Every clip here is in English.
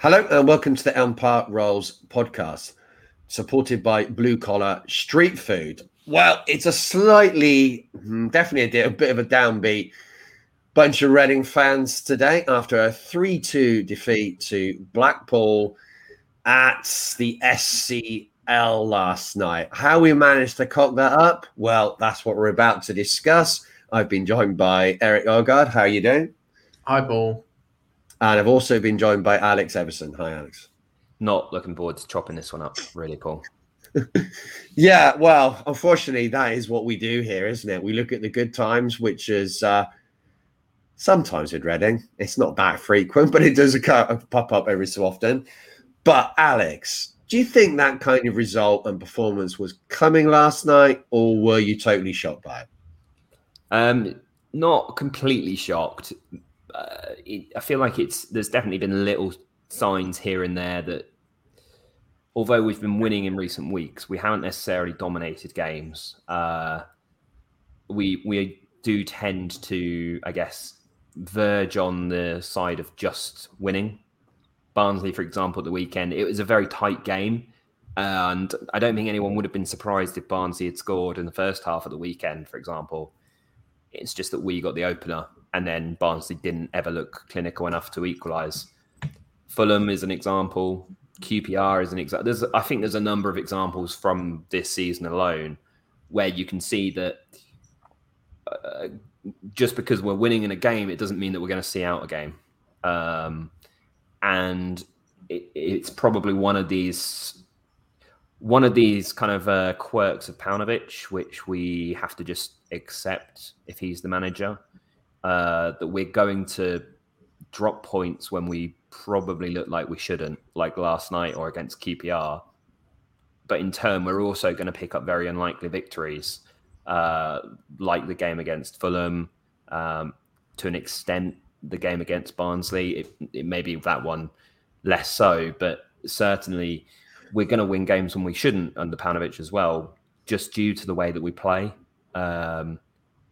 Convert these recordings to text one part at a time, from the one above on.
Hello and welcome to the Empire Rolls podcast, supported by Blue Collar Street Food. Well, it's a slightly, hmm, definitely a, bit of a downbeat bunch of Reading fans today after a 3 2 defeat to Blackpool at the SCL last night. How we managed to cock that up? Well, that's what we're about to discuss. I've been joined by Eric Ogard. How are you doing? Hi, Paul. And I've also been joined by Alex Everson. Hi, Alex. Not looking forward to chopping this one up. Really cool. yeah, well, unfortunately, that is what we do here, isn't it? We look at the good times, which is uh, sometimes with Reading. It's not that frequent, but it does occur, pop up every so often. But Alex, do you think that kind of result and performance was coming last night, or were you totally shocked by it? Um, not completely shocked. Uh, it, I feel like it's there's definitely been little signs here and there that although we've been winning in recent weeks, we haven't necessarily dominated games. Uh, we we do tend to, I guess, verge on the side of just winning. Barnsley, for example, the weekend, it was a very tight game. And I don't think anyone would have been surprised if Barnsley had scored in the first half of the weekend, for example. It's just that we got the opener and then Barnsley didn't ever look clinical enough to equalise. Fulham is an example. QPR is an example. I think there's a number of examples from this season alone where you can see that uh, just because we're winning in a game, it doesn't mean that we're going to see out a game. Um, and it, it's probably one of these one of these kind of uh, quirks of Paunovic, which we have to just accept if he's the manager, uh, that we're going to drop points when we probably look like we shouldn't, like last night or against QPR. But in turn, we're also going to pick up very unlikely victories, uh, like the game against Fulham, um, to an extent, the game against Barnsley. It, it may be that one less so, but certainly we're going to win games when we shouldn't under Paunovic as well, just due to the way that we play, um,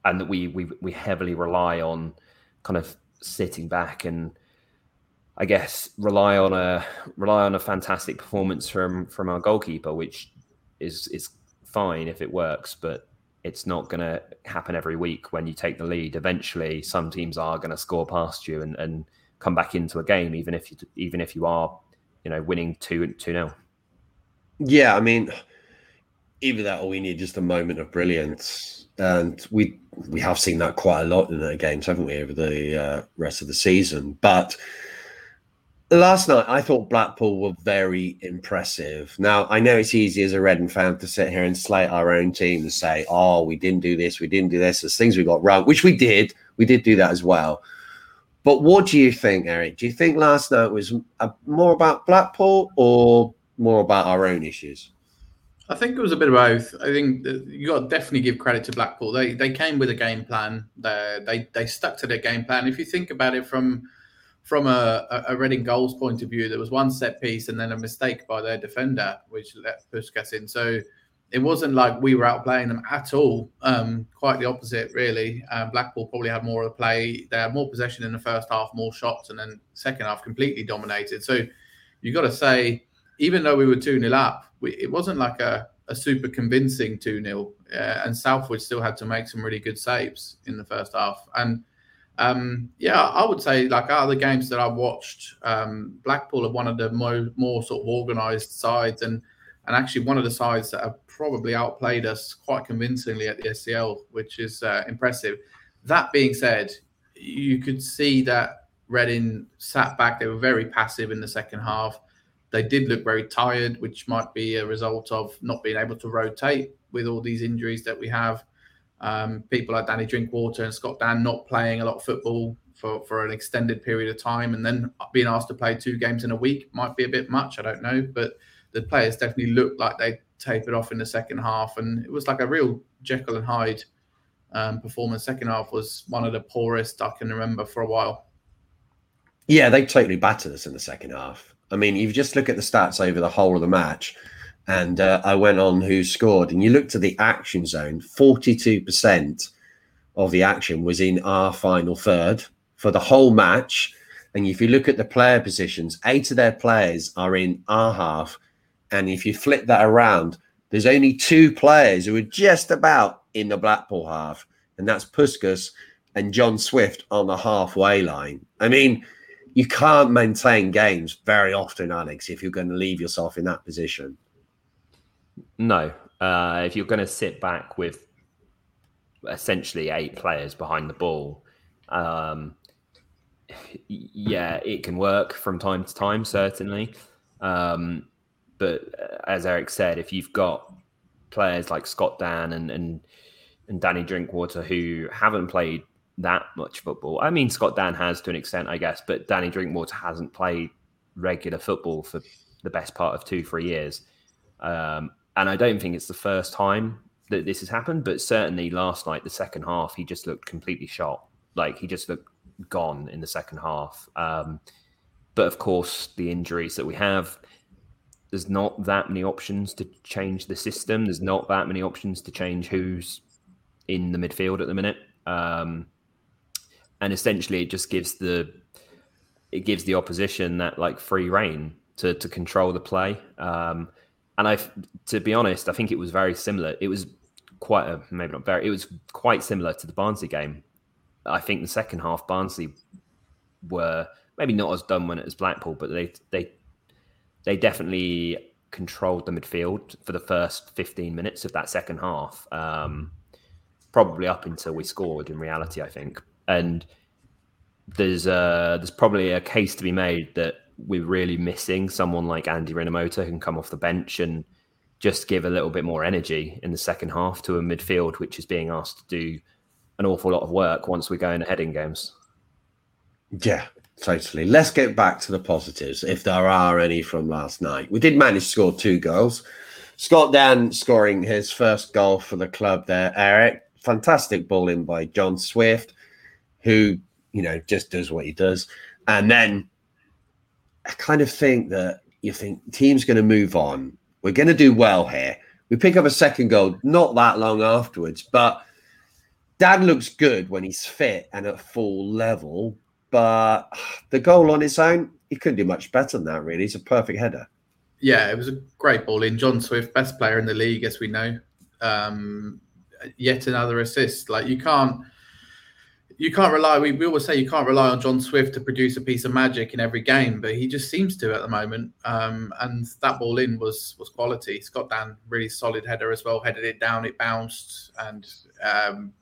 and that we, we we heavily rely on kind of sitting back and I guess rely on a rely on a fantastic performance from from our goalkeeper, which is is fine if it works, but it's not going to happen every week when you take the lead. Eventually, some teams are going to score past you and, and come back into a game, even if you even if you are, you know, winning two two nil. Yeah, I mean, either that or we need just a moment of brilliance, and we we have seen that quite a lot in the games, haven't we, over the uh, rest of the season, but last night I thought Blackpool were very impressive. Now I know it's easy as a Reading fan to sit here and slate our own team and say, "Oh, we didn't do this, we didn't do this." There's things we got wrong, which we did. We did do that as well. But what do you think, Eric? Do you think last night was a, more about Blackpool or more about our own issues? I think it was a bit of both. I think you got to definitely give credit to Blackpool. They they came with a game plan. They they they stuck to their game plan. If you think about it from from a, a Reading goals point of view, there was one set piece and then a mistake by their defender, which let Puscas in. So it wasn't like we were outplaying them at all. Um, quite the opposite, really. Uh, Blackpool probably had more of the play. They had more possession in the first half, more shots, and then second half completely dominated. So you've got to say, even though we were 2 0 up, we, it wasn't like a, a super convincing 2 0. Uh, and Southwood still had to make some really good saves in the first half. And um, yeah, I would say like the games that I've watched, um, Blackpool are one of the more, more sort of organised sides, and and actually one of the sides that have probably outplayed us quite convincingly at the SCL, which is uh, impressive. That being said, you could see that Reading sat back; they were very passive in the second half. They did look very tired, which might be a result of not being able to rotate with all these injuries that we have. Um, people like Danny Drinkwater and Scott Dann not playing a lot of football for for an extended period of time, and then being asked to play two games in a week might be a bit much. I don't know, but the players definitely looked like they tapered off in the second half, and it was like a real Jekyll and Hyde um, performance. Second half was one of the poorest I can remember for a while. Yeah, they totally battered us in the second half. I mean, you just look at the stats over the whole of the match, and uh, I went on WhoScored, and you looked at the action zone. Forty-two percent of the action was in our final third for the whole match. And if you look at the player positions, eight of their players are in our half. And if you flip that around, there's only two players who are just about in the Blackpool half, and that's Puscas and John Swift on the halfway line. I mean, you can't maintain games very often, Alex, if you're going to leave yourself in that position. No. Uh, if you're going to sit back with essentially eight players behind the ball, um, yeah, it can work from time to time, certainly. Um, but uh, as Eric said, if you've got players like Scott Dann and, and and Danny Drinkwater who haven't played that much football. I mean, Scott Dann has to an extent, I guess, but Danny Drinkwater hasn't played regular football for the best part of two, three years. Um, and I don't think it's the first time that this has happened, but certainly last night, the second half, he just looked completely shot. Like he just looked gone in the second half. Um, but of course, the injuries that we have, there's not that many options to change the system. There's not that many options to change who's in the midfield at the minute. Um, and essentially, it just gives the it gives the opposition that like free reign to to control the play. Um, and I, to be honest, I think it was very similar. It was quite a maybe not very. It was quite similar to the Barnsley game. I think the second half, Barnsley were maybe not as done when it was Blackpool, but they they they definitely controlled the midfield for the first 15 minutes of that second half. Um, probably up until we scored in reality, I think. And there's uh, there's probably a case to be made that we're really missing someone like Andy Rinomhota who can come off the bench and just give a little bit more energy in the second half to a midfield which is being asked to do an awful lot of work once we go in heading games. Yeah, totally. Let's get back to the positives, if there are any from last night. We did manage to score two goals. Scott Dann scoring his first goal for the club there, Eric fantastic ball in by John Swift, who, you know, just does what he does. And then I kind of think that you think team's going to move on. We're going to do well here. We pick up a second goal not that long afterwards, but Dann looks good when he's fit and at full level. But the goal on its own, he couldn't do much better than that, really. He's a perfect header. Yeah, it was a great ball in. John Swift, best player in the league, as we know. Um, yet another assist. Like you can't you can't rely. We, we always say you can't rely on John Swift to produce a piece of magic in every game, but he just seems to at the moment. Um, and that ball in was was quality. Scott Dann really solid header as well. Headed it down, it bounced, and um,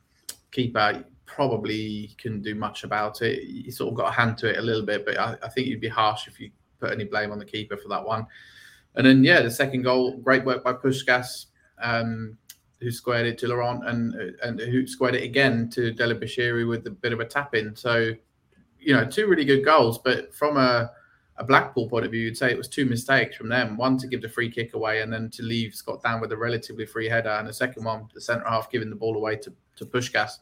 keeper probably can do much about it. He sort of got a hand to it a little bit, but I, I think you'd be harsh if you put any blame on the keeper for that one. And then yeah, the second goal, great work by Puscas. Um, who squared it to Laurent and and who squared it again to Dele with a bit of a tap in. So, you know, two really good goals. But from a, a Blackpool point of view, you'd say it was two mistakes from them. One to give the free kick away and then to leave Scott Dann with a relatively free header. And the second one, the centre half giving the ball away to, to Puscas.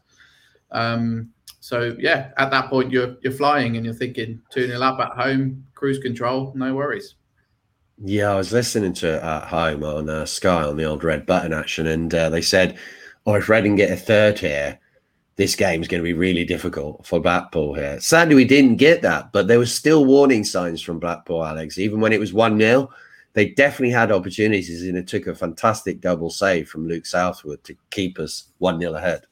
Um, so yeah, at that point you're you're flying and you're thinking 2 0 up at home, cruise control, no worries. Yeah, I was listening to it at home on uh, Sky on the old red button action, and uh, they said, "Oh, if Reading get a third here, this game's going to be really difficult for Blackpool here." Sadly, we didn't get that, but there was still warning signs from Blackpool, Alex. Even when it was one 0 they definitely had opportunities, and it took a fantastic double save from Luke Southwood to keep us one 0 ahead.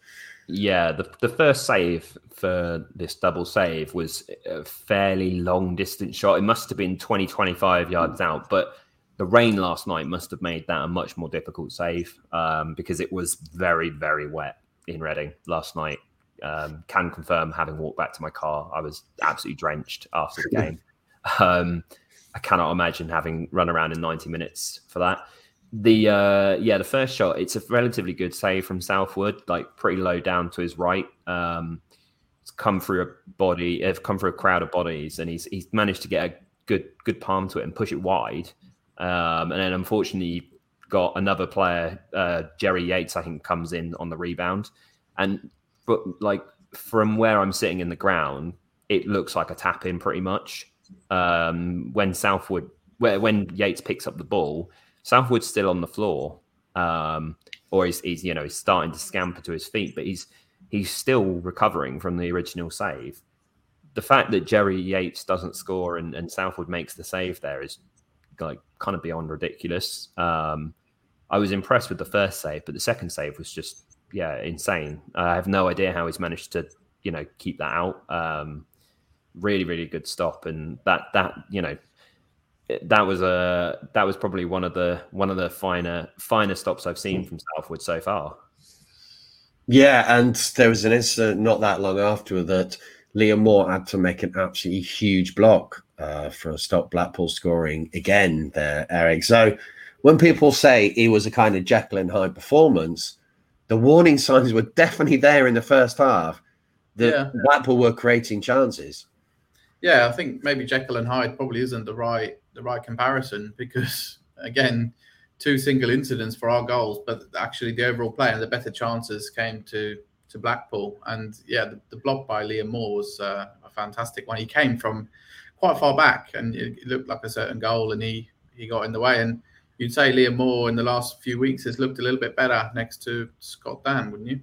Yeah, the, the first save for this double save was a fairly long distance shot. It must have been 20, 25 yards out, but the rain last night must have made that a much more difficult save um, because it was very, very wet in Reading last night. Um, can confirm, having walked back to my car, I was absolutely drenched after the game. Um, I cannot imagine having run around in 90 minutes for that. The uh, yeah, the first shot, it's a relatively good save from Southwood, like pretty low down to his right. Um, it's come through a body, have come through a crowd of bodies, and he's he's managed to get a good good palm to it and push it wide. Um, and then unfortunately got another player, uh, Jerry Yates, I think, comes in on the rebound. And but like from where I'm sitting in the ground, it looks like a tap in pretty much. Um, when Southwood, where when Yates picks up the ball, Southwood's still on the floor, um, or he's, he's you know he's starting to scamper to his feet, but he's he's still recovering from the original save. The fact that Jerry Yates doesn't score and, and Southwood makes the save there is like kind of beyond ridiculous. Um, I was impressed with the first save, but the second save was just yeah insane. I have no idea how he's managed to you know keep that out. Um, really, really good stop, and that that you know that was a that was probably one of the one of the finer finer stops I've seen from Southwood so far. Yeah, and there was an incident not that long after that Liam Moore had to make an absolutely huge block uh, for a stop Blackpool scoring again there, Eric. So when people say he was a kind of Jekyll and Hyde performance, the warning signs were definitely there in the first half that yeah. Blackpool were creating chances. Yeah, I think maybe Jekyll and Hyde probably isn't the right the right comparison because again, two single incidents for our goals, but actually the overall play and the better chances came to to Blackpool. And yeah, the, the block by Liam Moore was uh, a fantastic one. He came from quite far back, and it, looked like a certain goal, and he he got in the way. And you'd say Liam Moore in the last few weeks has looked a little bit better next to Scott Dann, wouldn't you?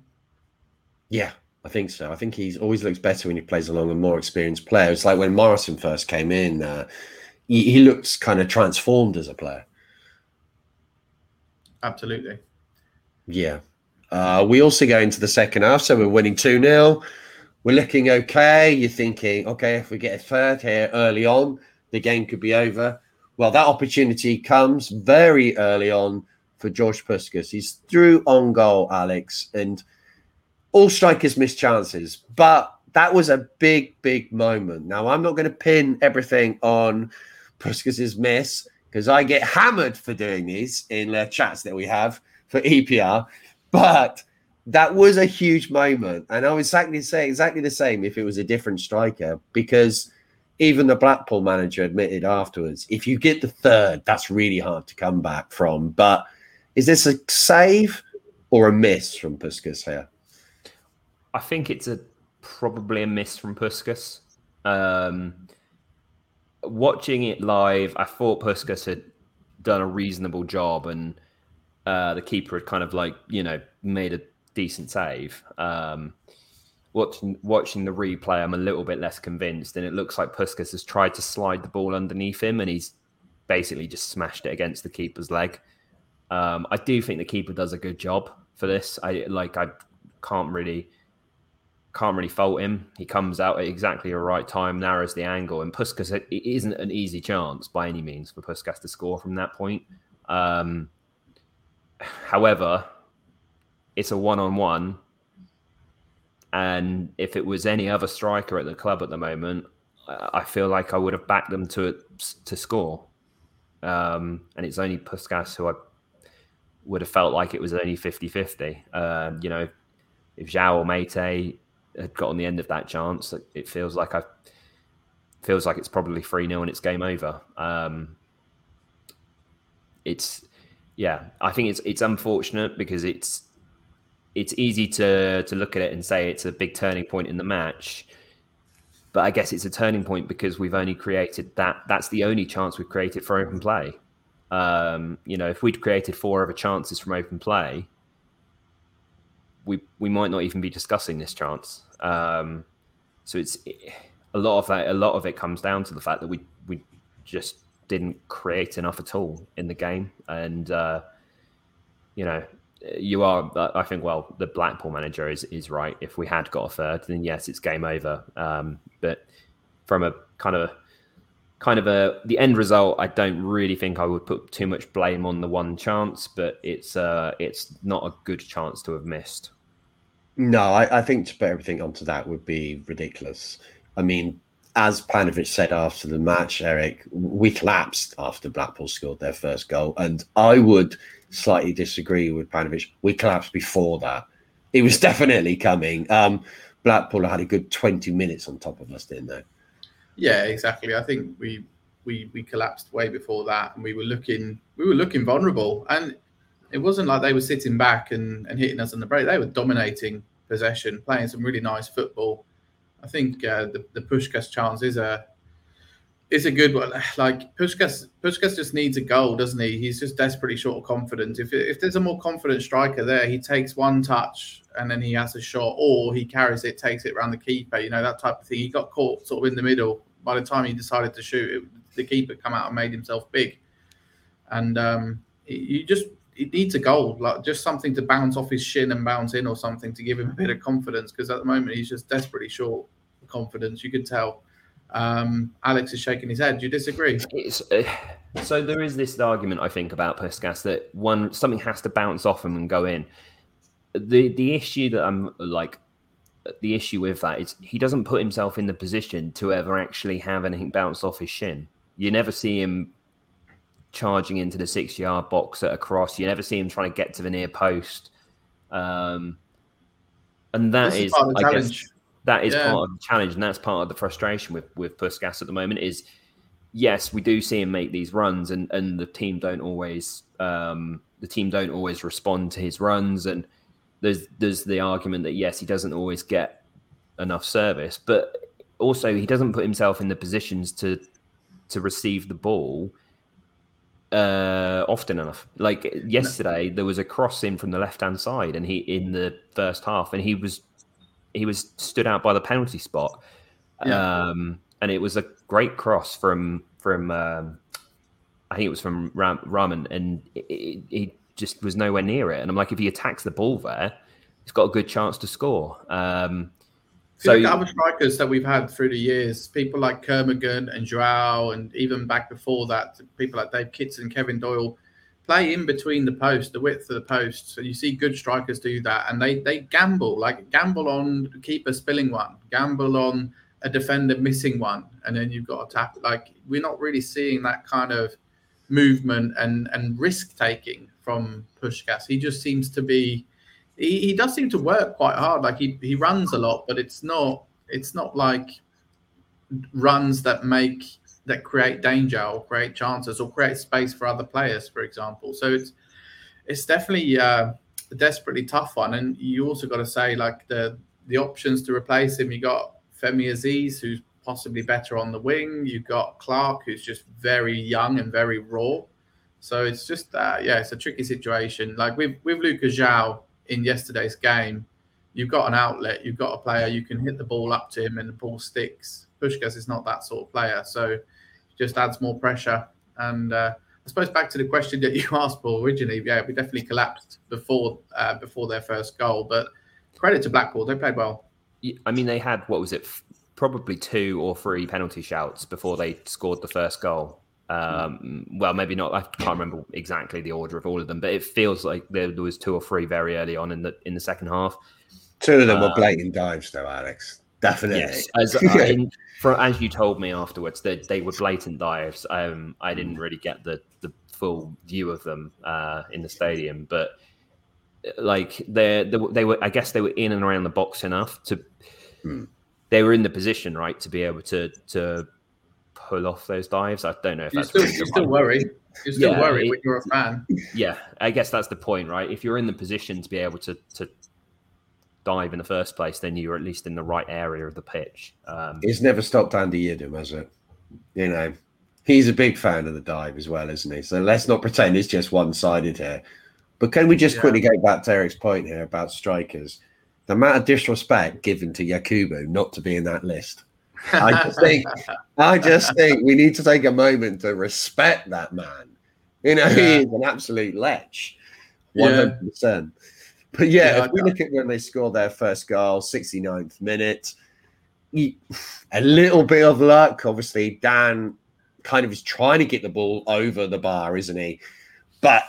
Yeah, I think so. I think he's always looks better when he plays along a more experienced player. It's like when Morrison first came in, uh, he, he looks kind of transformed as a player. Absolutely. Yeah. Uh, we also go into the second half, so we're winning 2 0. We're looking okay. You're thinking, okay, if we get a third here early on, the game could be over. Well, that opportunity comes very early on for George Puscas. He's through on goal, Alex, and all strikers miss chances, but that was a big, big moment. Now, I'm not going to pin everything on Puscas's miss because I get hammered for doing these in the chats that we have for EPR. But that was a huge moment, and I would exactly say exactly the same if it was a different striker because even the Blackpool manager admitted afterwards, if you get the third, that's really hard to come back from. But is this a save or a miss from Puscas here? I think it's a probably a miss from Puscas. Um, watching it live, I thought Puscas had done a reasonable job, and uh, the keeper had kind of like you know made a decent save. Um, watching watching the replay, I'm a little bit less convinced, and it looks like Puscas has tried to slide the ball underneath him, and he's basically just smashed it against the keeper's leg. Um, I do think the keeper does a good job for this. I like I can't really can't really fault him. He comes out at exactly the right time, narrows the angle, and Puscas it isn't an easy chance by any means for Puscas to score from that point. Um, however, it's a one-on-one, and if it was any other striker at the club at the moment, I feel like I would have backed them to to score. Um, and it's only Puscas who I would have felt like it was only 50-50. Um, you know, if João or Meite had got on the end of that chance, it feels like I feels like it's probably three 0 and it's game over. Um, it's yeah, I think it's it's unfortunate because it's it's easy to to look at it and say it's a big turning point in the match. But I guess it's a turning point because we've only created that. That's the only chance we've created for open play. Um, you know, if we'd created four other chances from open play, we we might not even be discussing this chance. Um, so it's a lot of that. A lot of it comes down to the fact that we we just didn't create enough at all in the game, and uh, you know, you are. I think. Well, the Blackpool manager is is right. If we had got a third, then yes, it's game over. Um, but from a kind of kind of a the end result, I don't really think I would put too much blame on the one chance, but it's uh, it's not a good chance to have missed. No, I, I, think to put everything onto that would be ridiculous. I mean, as Paunovic said after the match, Eric, we collapsed after Blackpool scored their first goal. And I would slightly disagree with Paunovic. We collapsed before that. It was definitely coming. Um, Blackpool had a good 20 minutes on top of us, didn't they? Yeah, exactly. I think we we we collapsed way before that, and we were looking we were looking vulnerable, and it wasn't like they were sitting back and, and hitting us on the break. They were dominating possession, playing some really nice football. I think uh, the the Puscas chance is a is a good one. Like Puscas, Puscas just needs a goal, doesn't he? He's just desperately short of confidence. If if there's a more confident striker there, he takes one touch and then he has a shot, or he carries it, takes it around the keeper. You know that type of thing. He got caught sort of in the middle. By the time he decided to shoot, it, the keeper come out and made himself big. And um, you just it needs a goal, like just something to bounce off his shin and bounce in, or something to give him a bit of confidence. Because at the moment he's just desperately short of confidence. You can tell. Um, Alex is shaking his head. Do you disagree? Uh, so there is this argument I think about Puscas that one something has to bounce off him and go in. The the issue that I'm like the issue with that is he doesn't put himself in the position to ever actually have anything bounce off his shin. You never see him charging into the six yard box at a cross. You never see him trying to get to the near post. Um, and that is, is I challenge. guess, that is yeah. part of the challenge, and that's part of the frustration with with Puscas at the moment. Is yes, we do see him make these runs, and and the team don't always um, the team don't always respond to his runs, and there's there's the argument that yes, he doesn't always get enough service, but also he doesn't put himself in the positions to to receive the ball uh, often enough. Like yesterday, there was a cross in from the left hand side, and he in the first half, and he was he was stood out by the penalty spot, yeah. um, and it was a great cross from from um, I think it was from Ram- Rahman, and he just was nowhere near it. And I'm like, if he attacks the ball there, he's got a good chance to score. Um, so look at other strikers that we've had through the years, people like Kermorgant and Joao, and even back before that, people like Dave Kitson, and Kevin Doyle, play in between the post, the width of the post. So you see good strikers do that, and they they gamble, like gamble on keeper spilling one, gamble on a defender missing one, and then you've got to tap. Like we're not really seeing that kind of movement and and risk taking from Puscas. He just seems to be he, he does seem to work quite hard. Like he he runs a lot, but it's not it's not like runs that make that create danger or create chances or create space for other players, for example. So it's it's definitely uh, a desperately tough one. And you also got to say like the the options to replace him. You got Femi Azeez, who's possibly better on the wing. You've got Clarke, who's just very young and very raw. So it's just uh, yeah, it's a tricky situation. Like with with Lucas João, in yesterday's game, you've got an outlet, you've got a player, you can hit the ball up to him and the ball sticks. Puscas is not that sort of player, so just adds more pressure. And uh, I suppose back to the question that you asked Paul originally, yeah, we definitely collapsed before uh, before their first goal, but credit to Blackpool, they played well. I mean, they had what was it, probably two or three penalty shouts before they scored the first goal. Um, well, maybe not. I can't remember exactly the order of all of them, but it feels like there, there was two or three very early on in the in the second half. Two of them uh, were blatant dives, though, Alex. Definitely. Yes, as, I, for, as you told me afterwards, they, they were blatant dives. Um, I didn't really get the the full view of them uh, in the stadium, but like they they were, I guess they were in and around the box enough to. Hmm. They were in the position, right, to be able to to pull off those dives. I don't know if you that's still, you still worry. You still yeah, worry when you're a fan. Yeah, I guess that's the point, right? If you're in the position to be able to to dive in the first place, then you're at least in the right area of the pitch. Um, it's never stopped Andy Yiadom, has it? You know, he's a big fan of the dive as well, isn't he? So let's not pretend it's just one sided here. But can we just yeah. quickly go back to Eric's point here about strikers? The amount of disrespect given to Yakubu not to be in that list. I just think, I just think we need to take a moment to respect that man. You know, yeah. he is an absolute lech, one hundred percent. But yeah, yeah if we look at when they scored their first goal, 69th minute, a little bit of luck. Obviously, Dann kind of is trying to get the ball over the bar, isn't he? But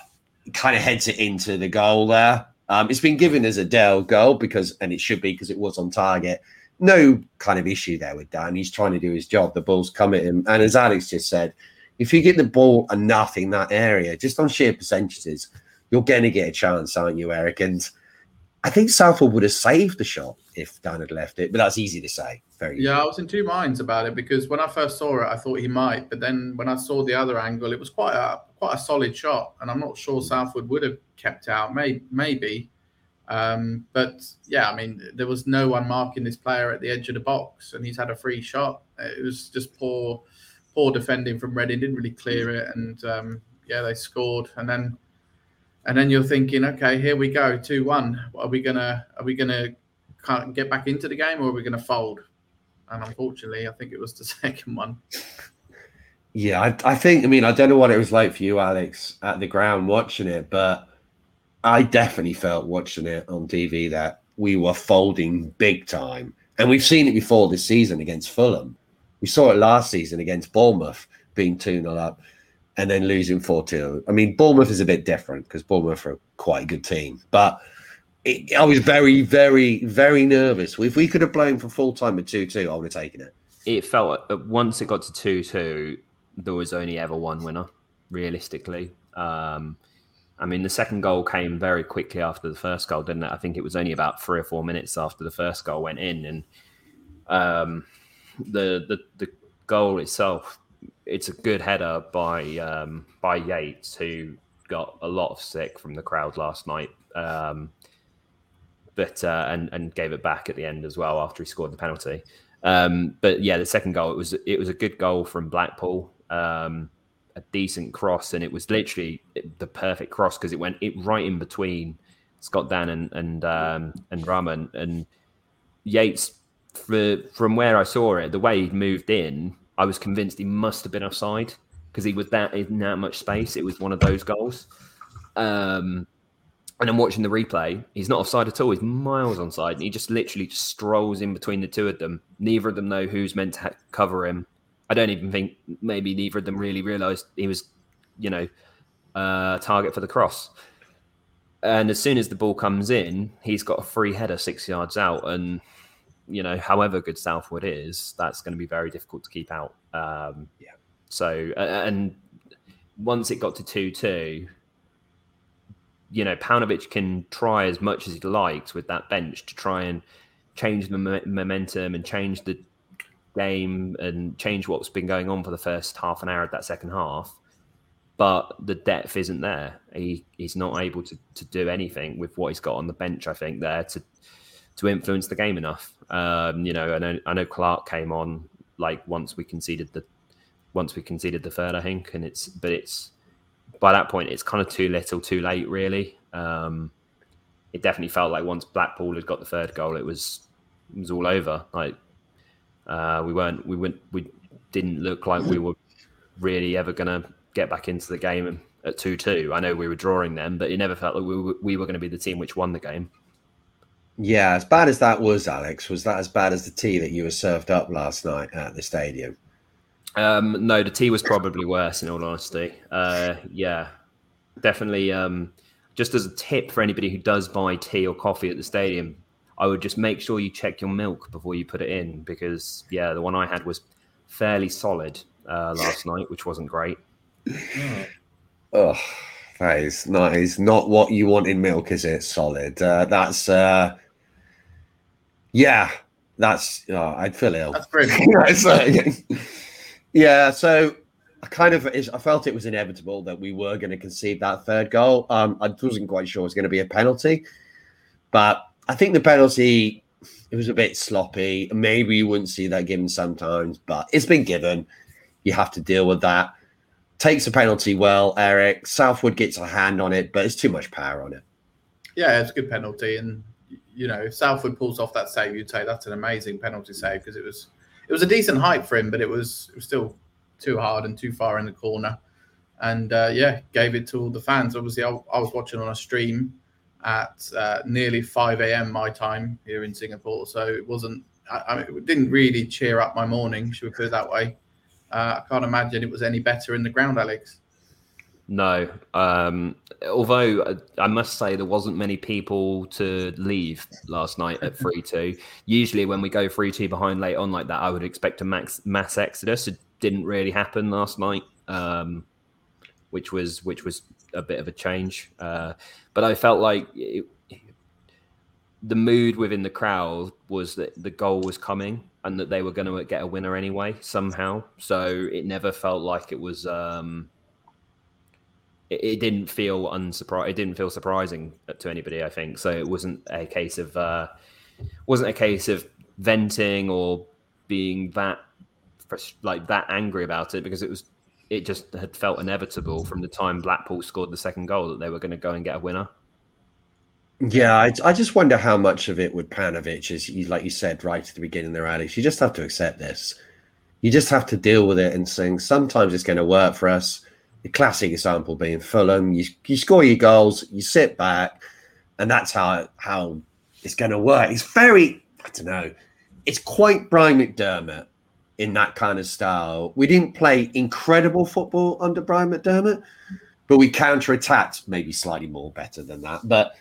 kind of heads it into the goal there. Um, it's been given as a Dell goal because, and it should be because it was on target no kind of issue there with Dann. He's trying to do his job. The ball's come at him. And as Alex just said, if you get the ball enough in that area, just on sheer percentages, you're going to get a chance, aren't you, Eric? And I think Southwood would have saved the shot if Dann had left it, but that's easy to say. Very yeah. Easy. I was in two minds about it because when I first saw it, I thought he might, but then when I saw the other angle, it was quite a quite a solid shot, and I'm not sure Southwood would have kept out. May, maybe, um, but yeah, I mean, there was no one marking this player at the edge of the box, and he's had a free shot. It was just poor, poor defending from Reading. Didn't really clear it, and um, yeah, they scored, and then and then you're thinking, okay, here we go, two one. Are we gonna are we gonna get back into the game, or are we gonna fold? And unfortunately, I think it was the second one. Yeah, I, I think. I mean, I don't know what it was like for you, Alex, at the ground watching it, but I definitely felt watching it on TV that we were folding big time, and we've seen it before this season against Fulham. We saw it last season against Bournemouth, being two 0 up and then losing 4 2. I mean, Bournemouth is a bit different because Bournemouth are quite a good team. But it, I was very, very, very nervous. If we could have blown for full time at 2 2, I would have taken it. It felt uh, once it got to 2 2, there was only ever one winner, realistically. Um, I mean, the second goal came very quickly after the first goal, didn't it? I think it was only about three or four minutes after the first goal went in, and um, the the the goal itself it's a good header by um, by Yates, who got a lot of stick from the crowd last night, um, but uh, and and gave it back at the end as well after he scored the penalty. Um, but yeah, the second goal it was it was a good goal from Blackpool, um, a decent cross, and it was literally the perfect cross because it went it right in between Scott Dann and and um, and Rahman and Yates. For, from where I saw it, the way he moved in, I was convinced he must have been offside because he was that in that much space. It was one of those goals. Um, and I'm watching the replay. He's not offside at all. He's miles onside, and he just literally just strolls in between the two of them. Neither of them know who's meant to ha- cover him. I don't even think maybe neither of them really realised he was, you know, uh, target for the cross. And as soon as the ball comes in, he's got a free header six yards out, and you know, however good Southwood is, that's going to be very difficult to keep out. Um, yeah. So, and once it got to 2 2, you know, Paunovic can try as much as he likes with that bench to try and change the momentum and change the game and change what's been going on for the first half an hour of that second half. But the depth isn't there. He he's not able to, to do anything with what he's got on the bench, I think, there to to influence the game enough. Um, you know, I know I know Clarke came on like once we conceded the once we conceded the third, I think, and it's but it's by that point it's kind of too little, too late, really. Um, it definitely felt like once Blackpool had got the third goal, it was it was all over. Like uh, we weren't we went we didn't look like we were really ever going to get back into the game at two two. I know we were drawing them, but it never felt like we were, we were going to be the team which won the game. Yeah, as bad as that was, Alex, was that as bad as the tea that you were served up last night at the stadium? Um, no, the tea was probably worse. In all honesty, uh, yeah, definitely. Um, just as a tip for anybody who does buy tea or coffee at the stadium, I would just make sure you check your milk before you put it in because yeah, the one I had was fairly solid uh, last night, which wasn't great. Oh, that is not is not what you want in milk, is it? Solid. Uh, that's uh, yeah, that's oh, I'd feel ill. That's pretty. yeah, so I kind of I felt it was inevitable that we were going to concede that third goal. Um, I wasn't quite sure it was going to be a penalty, but I think the penalty it was a bit sloppy. Maybe you wouldn't see that given sometimes, but it's been given. You have to deal with that. Takes a penalty well, Eric. Southwood gets a hand on it, but it's too much power on it. Yeah, it's a good penalty, and you know, if Southwood pulls off that save, you'd say that's an amazing penalty save because it was it was a decent height for him, but it was it was still too hard and too far in the corner. And uh, yeah, gave it to all the fans. Obviously, I, I was watching on a stream at uh, nearly 5 a.m. my time here in Singapore, so it wasn't. I, I mean, it didn't really cheer up my morning. Should we put it that way? Uh, I can't imagine it was any better in the ground, Alex. No. Um, although I must say there wasn't many people to leave last night at 3 2. Usually, when we go 3 2 behind late on like that, I would expect a max, mass exodus. It didn't really happen last night, um, which was which was a bit of a change. Uh, but I felt like it, the mood within the crowd was that the goal was coming and that they were going to get a winner anyway somehow. So it never felt like it was. Um, it, it didn't feel unsurprising. It didn't feel surprising to anybody. I think so. It wasn't a case of uh, wasn't a case of venting or being that like that angry about it because it was it just had felt inevitable from the time Blackpool scored the second goal that they were going to go and get a winner. Yeah, I, I just wonder how much of it would Paunovic, as you, like you said right at the beginning there, Alex. You just have to accept this. You just have to deal with it and saying sometimes it's going to work for us. The classic example being Fulham. You, you score your goals, you sit back, and that's how how it's going to work. It's very, I don't know, it's quite Brian McDermott in that kind of style. We didn't play incredible football under Brian McDermott, but we counter-attacked maybe slightly more better than that. But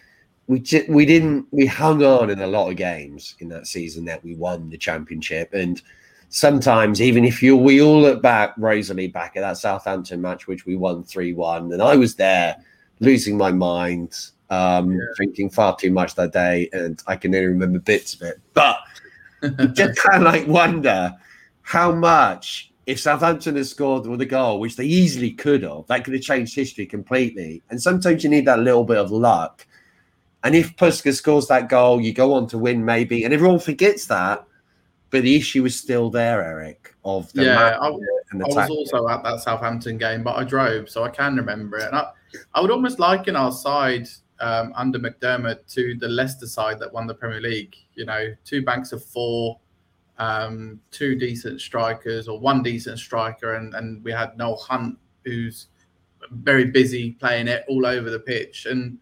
we just, we didn't we hung on in a lot of games in that season that we won the championship and sometimes even if you we all look back rosily back at that Southampton match which we won 3-1 and I was there losing my mind um yeah. drinking far too much that day and I can only remember bits of it but just kind of like wonder how much if Southampton had scored with a goal, which they easily could have, that could have changed history completely. And sometimes you need that little bit of luck. And if Puscas scores that goal, you go on to win maybe, and everyone forgets that. But the issue is still there, Eric. Of the yeah, I, I was also at that Southampton game, but I drove, so I can remember it. And I, I would almost liken our side um, under McDermott to the Leicester side that won the Premier League. You know, two banks of four, um, two decent strikers or one decent striker, and, and we had Noel Hunt, who's very busy playing it all over the pitch. And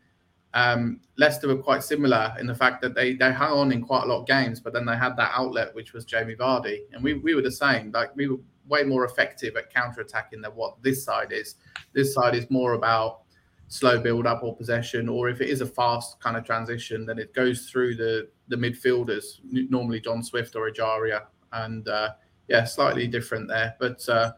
um, Leicester were quite similar in the fact that they they hung on in quite a lot of games, but then they had that outlet which was Jamie Vardy, and we we were the same. Like we were way more effective at counter attacking than what this side is. This side is more about slow build up or possession, or if it is a fast kind of transition, then it goes through the the midfielders, normally John Swift or Ejaria, and uh, yeah, slightly different there. But uh,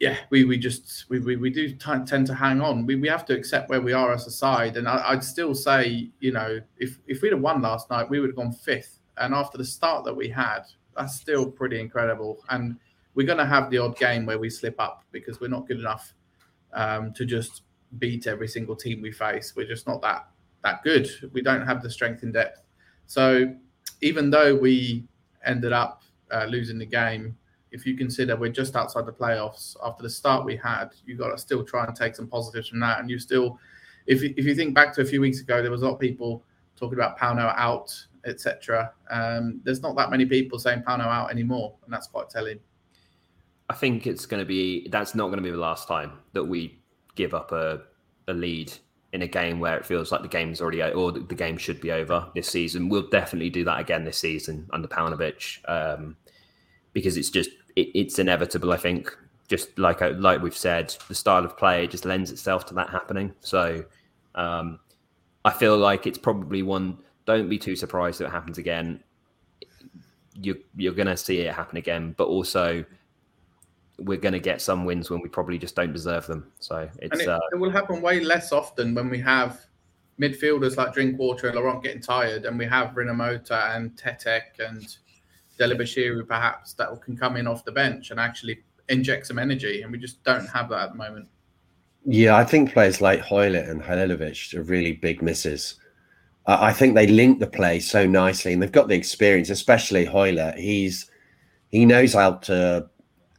yeah, we we just we we, we do t- tend to hang on. We, we have to accept where we are as a side, and I, would still say, you know, if if we'd have won last night, we would have gone fifth. And after the start that we had, that's still pretty incredible. And we're going to have the odd game where we slip up because we're not good enough um, to just beat every single team we face. We're just not that that good. We don't have the strength in depth. So even though we ended up uh, losing the game, if you consider we're just outside the playoffs after the start we had, you've got to still try and take some positives from that. And you still, if if you think back to a few weeks ago, there was a lot of people talking about Pauno out, etc. Um, there's not that many people saying Pauno out anymore, and that's quite telling. I think it's going to be that's not going to be the last time that we give up a, a lead in a game where it feels like the game's already or the game should be over this season. We'll definitely do that again this season under Paunovic um, because it's just it, it's inevitable. I think just like uh, like we've said, the style of play just lends itself to that happening. So um, I feel like it's probably one. Don't be too surprised if it happens again. You're you're to see it happen again, but also we're going to get some wins when we probably just don't deserve them. So it's it, uh, it, will happen way less often when we have midfielders like Drinkwater and Laurent getting tired, and we have Rinomhota and Tetek and Dele-Bashiru perhaps that can come in off the bench and actually inject some energy, and we just don't have that at the moment. Yeah, I think players like Hoilett and Halilovic are really big misses. Uh, I think they link the play so nicely, and they've got the experience, especially Hoilett. He's he knows how to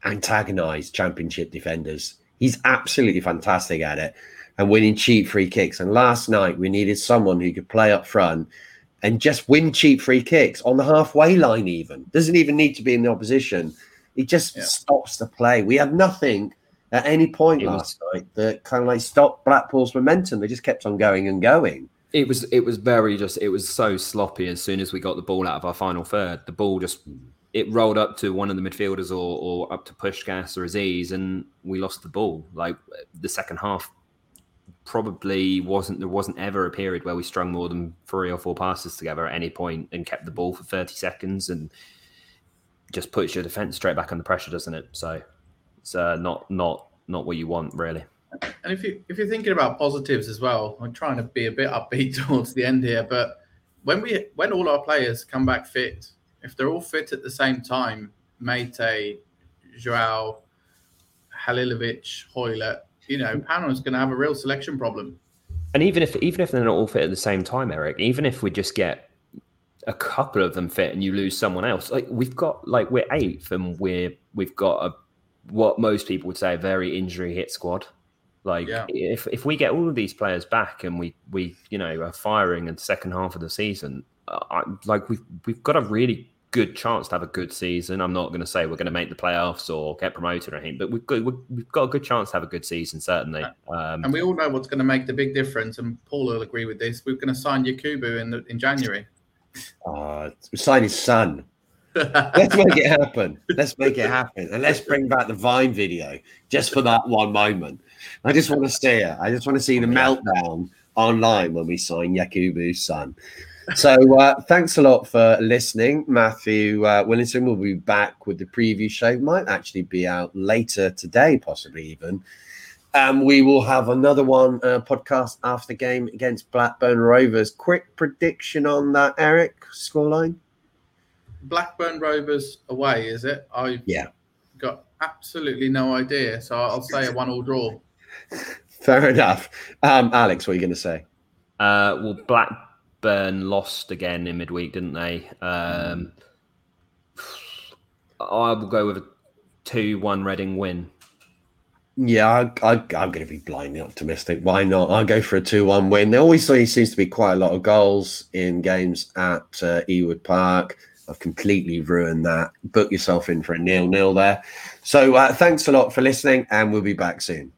antagonize championship defenders. He's absolutely fantastic at it and winning cheap free kicks. And last night we needed someone who could play up front and just win cheap free kicks on the halfway line, even. Doesn't even need to be in the opposition. He just yeah. stops the play. We had nothing at any point it last was, night that kind of like stopped Blackpool's momentum. They just kept on going and going. It was it was very just it was so sloppy as soon as we got the ball out of our final third. The ball just it rolled up to one of the midfielders or, or up to Puscas or Azeez, and we lost the ball. Like the second half, probably wasn't there wasn't ever a period where we strung more than three or four passes together at any point and kept the ball for thirty seconds, and just puts your defense straight back under pressure, doesn't it? So it's uh, not not not what you want really. And if you if you're thinking about positives as well, I'm trying to be a bit upbeat towards the end here, but when we when all our players come back fit, if they're all fit at the same time, Meite, Joao, Halilovic, Hoilett, you know, Panama's going to have a real selection problem. And even if even if they're not all fit at the same time, Eric, even if we just get a couple of them fit and you lose someone else, like we've got like we're eighth and we're we've got a what most people would say a very injury hit squad. Like yeah. if if we get all of these players back and we we you know are firing in the second half of the season, I, like we've we've got a really good chance to have a good season. I'm not going to say we're going to make the playoffs or get promoted or anything, but we've got, we've got a good chance to have a good season, certainly. Um, and we all know what's going to make the big difference, and Paul will agree with this. We're going to sign Yakubu in the, in January. Uh, sign his son. let's make it happen. Let's make it happen, and let's bring back the Vine video just for that one moment. I just want to see it. I just want to see the meltdown online when we sign Yakubu's son so uh, thanks a lot for listening. Matthew uh, Willington will be back with the preview show. Might actually be out later today, possibly even. Um, we will have another one uh, podcast after the game against Blackburn Rovers. Quick prediction on that, Eric? Scoreline? Blackburn Rovers away, is it? I yeah got absolutely no idea, so I'll say a one-all draw. Fair enough. Um, Alex, what are you going to say? Uh, well, Black Burn lost again in midweek, didn't they? Um, I will go with a two-one Reading win. Yeah, I, am going to be blindly optimistic. Why not? I'll go for a 2 1 win. There always seems to be quite a lot of goals in games at uh, Ewood Park. I've completely ruined that. Book yourself in for a nil nil there. So uh, thanks a lot for listening, and we'll be back soon.